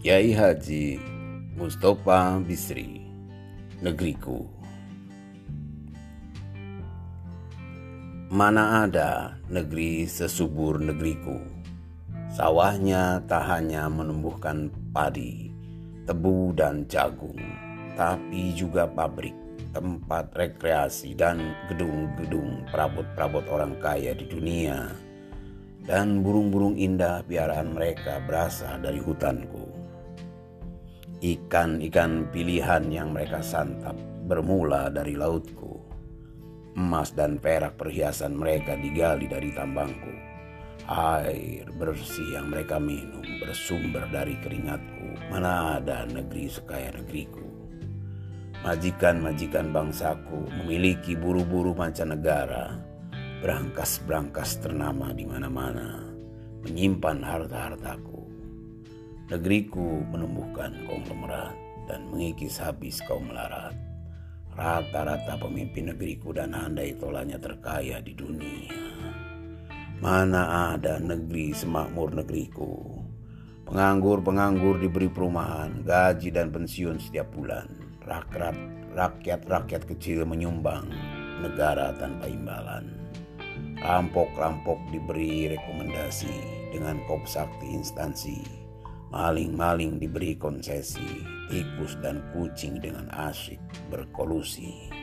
Kiai Haji Mustafa Bisri Negeriku. Mana ada negeri sesubur negeriku? Sawahnya tak hanya menumbuhkan padi, tebu dan jagung Tapi juga pabrik, tempat rekreasi dan gedung-gedung perabot-perabot orang kaya di dunia. Dan burung-burung indah piaraan mereka berasal dari hutanku. Ikan-ikan pilihan yang mereka santap bermula dari lautku. Emas dan perak perhiasan mereka digali dari tambangku. Air bersih yang mereka minum bersumber dari keringatku. Mana ada negeri sekaya negeriku. Majikan-majikan bangsaku memiliki buru-buru mancanegara. Berangkas-berangkas ternama di mana-mana. Menyimpan harta-hartaku Negeriku menumbuhkan konglomerat dan mengikis habis kaum melarat. Rata-rata pemimpin negeriku dan handai tolanya terkaya di dunia. Mana ada negeri semakmur negeriku. Penganggur-penganggur diberi perumahan, gaji dan pensiun setiap bulan. Rakyat, rakyat-rakyat kecil menyumbang negara tanpa imbalan. Rampok-rampok diberi rekomendasi dengan kop sakti instansi Maling-maling diberi konsesi, tikus dan kucing dengan asyik berkolusi.